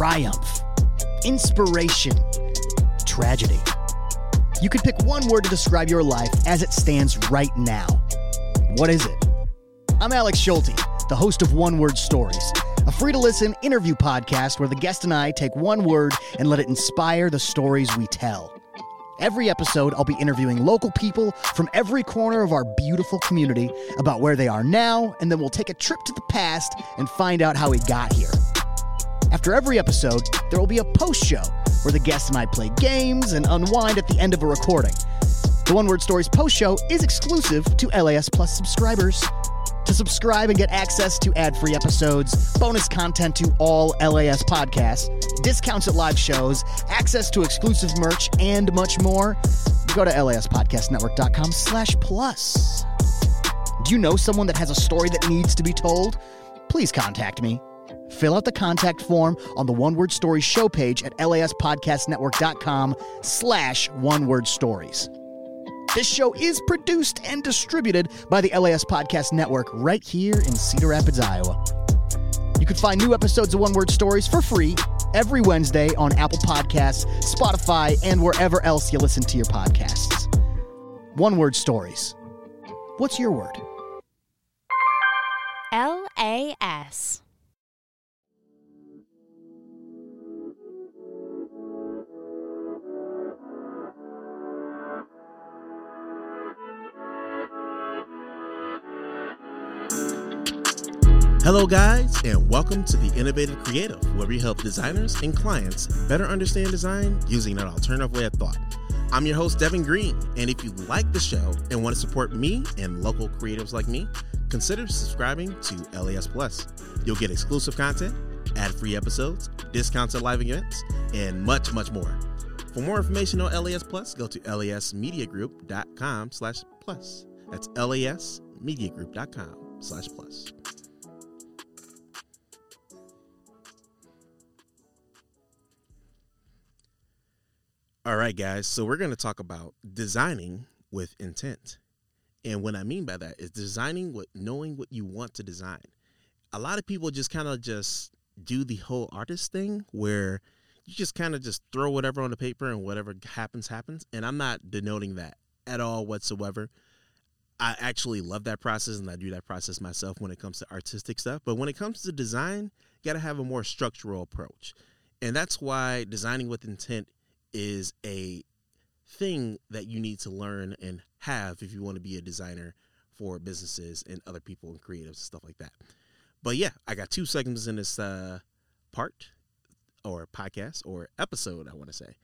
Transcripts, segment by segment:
triumph, inspiration, tragedy. You could pick one word to describe your life as it stands right now. What is it? I'm Alex Schulte, the host of One Word Stories, a free to listen interview podcast where the guest and I take one word and let it inspire the stories we tell. Every episode, I'll be interviewing local people from every corner of our beautiful community about where they are now, and then we'll take a trip to the past and find out how we got here. After every episode, there will be a post show where the guests and I play games and unwind at the end of a recording. The One Word Stories post show is exclusive to LAS Plus subscribers. To subscribe and get access to ad free episodes, bonus content to all LAS podcasts, discounts at live shows, access to exclusive merch, and much more, go to laspodcastnetwork.com slash plus. Do you know someone that has a story that needs to be told? Please contact me. Fill out the contact form on the One Word Stories show page at laspodcastnetwork.com slash one word stories. This show is produced and distributed by the LAS Podcast Network right here in Cedar Rapids, Iowa. You can find new episodes of One Word Stories for free every Wednesday on Apple Podcasts, Spotify, and wherever else you listen to your podcasts. One Word Stories. What's your word? LAS. Hello, guys, and welcome to The Innovative Creative, where we help designers and clients better understand design using an alternative way of thought. I'm your host, Devin Green, and if you like the show and want to support me and local creatives like me, consider subscribing to LAS Plus. You'll get exclusive content, ad-free episodes, discounts at live events, and much, much more. For more information on LAS Plus, go to lasmediagroup.com slash plus. That's lasmediagroup.com slash plus. All right, guys. So we're going to talk about designing with intent. And what I mean by that is designing with knowing what you want to design. A lot of people just kind of just do the whole artist thing where you just kind of just throw whatever on the paper and whatever happens happens. And I'm not denoting that at all whatsoever. I actually love that process and I do that process myself when it comes to artistic stuff. But when it comes to design, you got to have a more structural approach. And that's why designing with intent is a thing that you need to learn and have if you want to be a designer for businesses and other people and creatives and stuff like that. But yeah, I got two segments in this uh, part or podcast or episode, I want to say.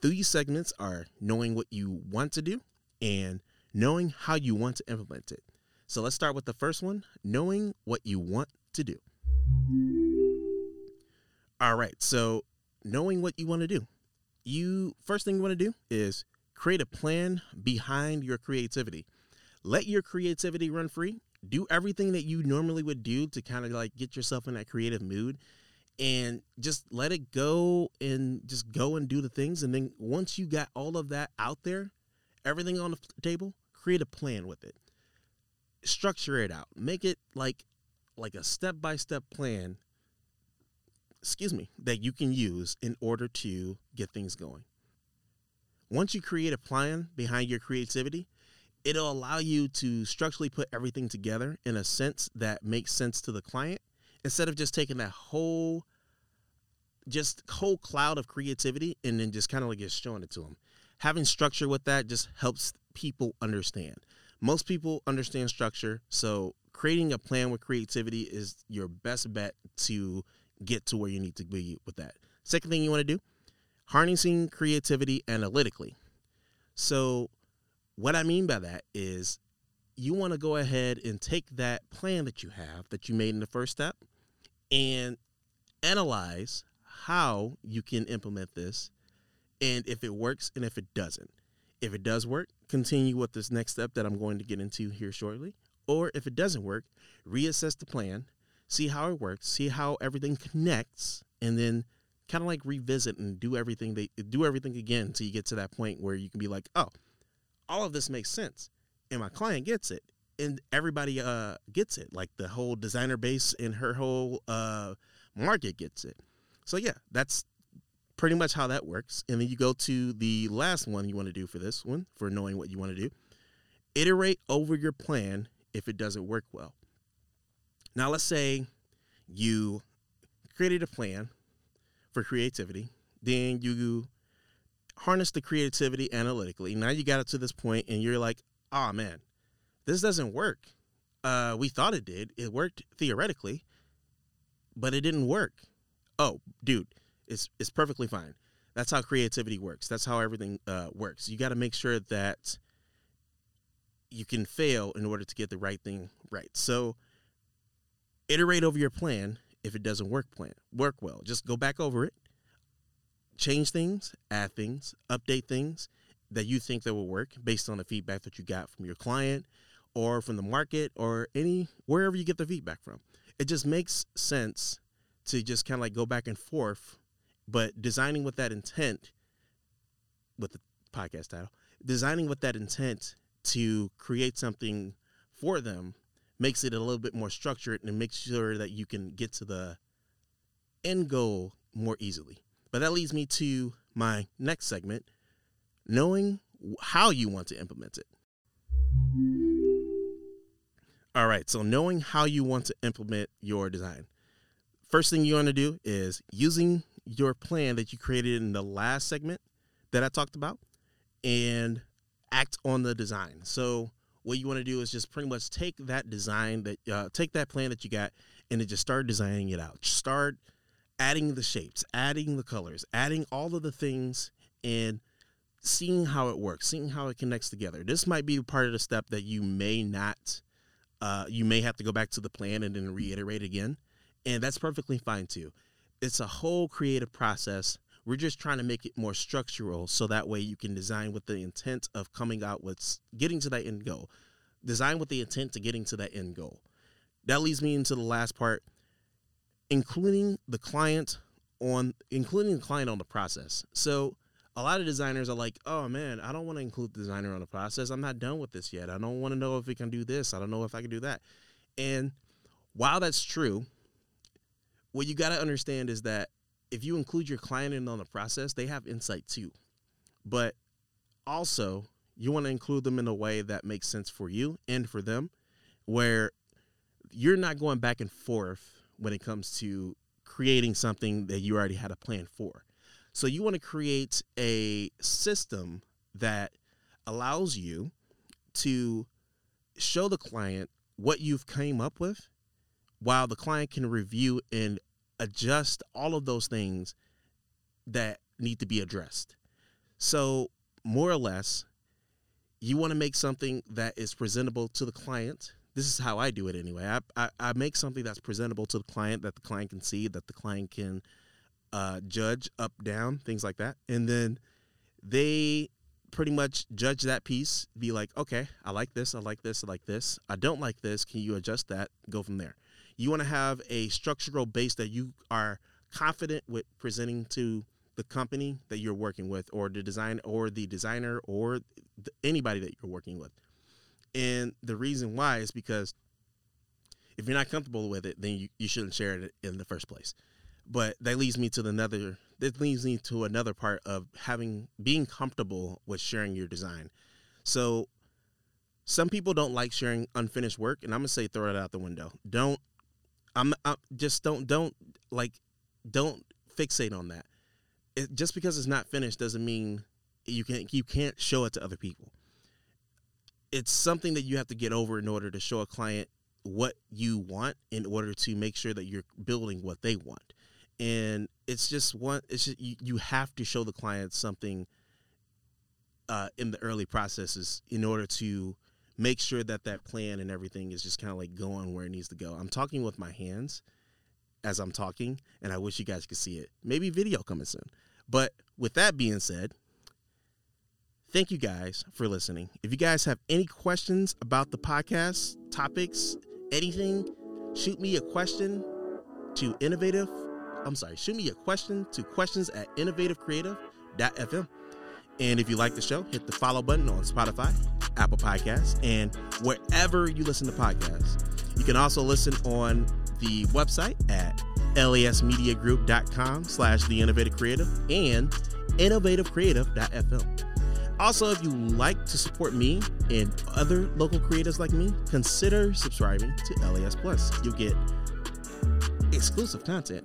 These segments are knowing what you want to do and knowing how you want to implement it. So let's start with the first one knowing what you want to do. All right, so knowing what you want to do you first thing you want to do is create a plan behind your creativity. Let your creativity run free. Do everything that you normally would do to kind of like get yourself in that creative mood and just let it go and just go and do the things and then once you got all of that out there, everything on the table, create a plan with it. Structure it out. Make it like like a step-by-step plan excuse me, that you can use in order to get things going. Once you create a plan behind your creativity, it'll allow you to structurally put everything together in a sense that makes sense to the client instead of just taking that whole just whole cloud of creativity and then just kind of like just showing it to them. Having structure with that just helps people understand. Most people understand structure, so creating a plan with creativity is your best bet to get to where you need to be with that. Second thing you want to do, harnessing creativity analytically. So, what I mean by that is you want to go ahead and take that plan that you have that you made in the first step and analyze how you can implement this and if it works and if it doesn't. If it does work, continue with this next step that I'm going to get into here shortly. Or if it doesn't work, reassess the plan see how it works, see how everything connects, and then kind of like revisit and do everything they do everything again until you get to that point where you can be like, oh, all of this makes sense, and my client gets it, and everybody uh gets it, like the whole designer base and her whole uh market gets it. So yeah, that's pretty much how that works. And then you go to the last one you want to do for this one, for knowing what you want to do. Iterate over your plan if it doesn't work well. Now, let's say you created a plan for creativity, then you harness the creativity analytically. Now you got it to this point, and you're like, oh man, this doesn't work. Uh, we thought it did. It worked theoretically, but it didn't work. Oh, dude, it's it's perfectly fine. That's how creativity works. That's how everything uh, works. You got to make sure that you can fail in order to get the right thing right. So iterate over your plan if it doesn't work plan work well. Just go back over it, change things, add things, update things that you think that will work based on the feedback that you got from your client or from the market or any wherever you get the feedback from. It just makes sense to just kind of like go back and forth, but designing with that intent with the podcast title, designing with that intent to create something for them makes it a little bit more structured and makes sure that you can get to the end goal more easily. But that leads me to my next segment knowing how you want to implement it. All right, so knowing how you want to implement your design. First thing you want to do is using your plan that you created in the last segment that I talked about and act on the design. So what you want to do is just pretty much take that design that uh, take that plan that you got and then just start designing it out. Start adding the shapes, adding the colors, adding all of the things and seeing how it works, seeing how it connects together. This might be part of the step that you may not uh, you may have to go back to the plan and then reiterate again. And that's perfectly fine too. It's a whole creative process we're just trying to make it more structural so that way you can design with the intent of coming out with getting to that end goal. Design with the intent to getting to that end goal. That leads me into the last part, including the client on including the client on the process. So a lot of designers are like, oh man, I don't want to include the designer on the process. I'm not done with this yet. I don't want to know if we can do this. I don't know if I can do that. And while that's true, what you got to understand is that if you include your client in on the process, they have insight too. But also, you want to include them in a way that makes sense for you and for them, where you're not going back and forth when it comes to creating something that you already had a plan for. So you want to create a system that allows you to show the client what you've came up with while the client can review and adjust all of those things that need to be addressed. So, more or less, you want to make something that is presentable to the client. This is how I do it anyway. I, I, I make something that's presentable to the client that the client can see, that the client can uh, judge up, down, things like that. And then they pretty much judge that piece, be like, okay, I like this, I like this, I like this. I don't like this. Can you adjust that? Go from there. You want to have a structural base that you are confident with presenting to the company that you're working with or the design or the designer or anybody that you're working with. And the reason why is because if you're not comfortable with it, then you, you shouldn't share it in the first place. But that leads me to another that leads me to another part of having being comfortable with sharing your design. So some people don't like sharing unfinished work, and I'm gonna say throw it out the window. Don't I'm, I'm just don't don't like don't fixate on that. It, just because it's not finished doesn't mean you can't you can't show it to other people. It's something that you have to get over in order to show a client what you want in order to make sure that you're building what they want. And it's just one it's just, you, you have to show the client something uh, in the early processes in order to make sure that that plan and everything is just kind of like going where it needs to go. I'm talking with my hands as I'm talking, and I wish you guys could see it. Maybe video coming soon. But with that being said, thank you guys for listening. If you guys have any questions about the podcast, topics, anything, shoot me a question to innovative. I'm sorry, shoot me a question to questions at innovativecreative.fm. And if you like the show, hit the follow button on Spotify, Apple Podcasts, and wherever you listen to podcasts. You can also listen on the website at lasmediagroup.com slash the innovative creative and innovativecreative.fm. Also, if you like to support me and other local creators like me, consider subscribing to LAS Plus. You'll get exclusive content,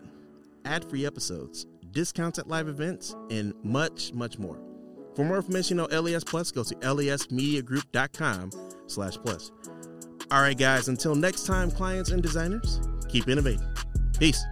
ad-free episodes, discounts at live events, and much, much more. For more information on LAS Plus, go to lasmediagroup.com slash plus. All right, guys, until next time, clients and designers, keep innovating. Peace.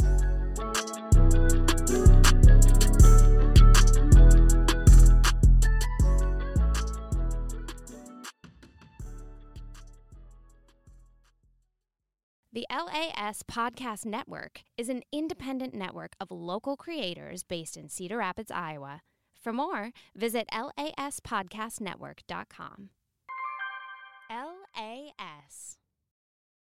The LAS Podcast Network is an independent network of local creators based in Cedar Rapids, Iowa. For more, visit laspodcastnetwork.com. LAS.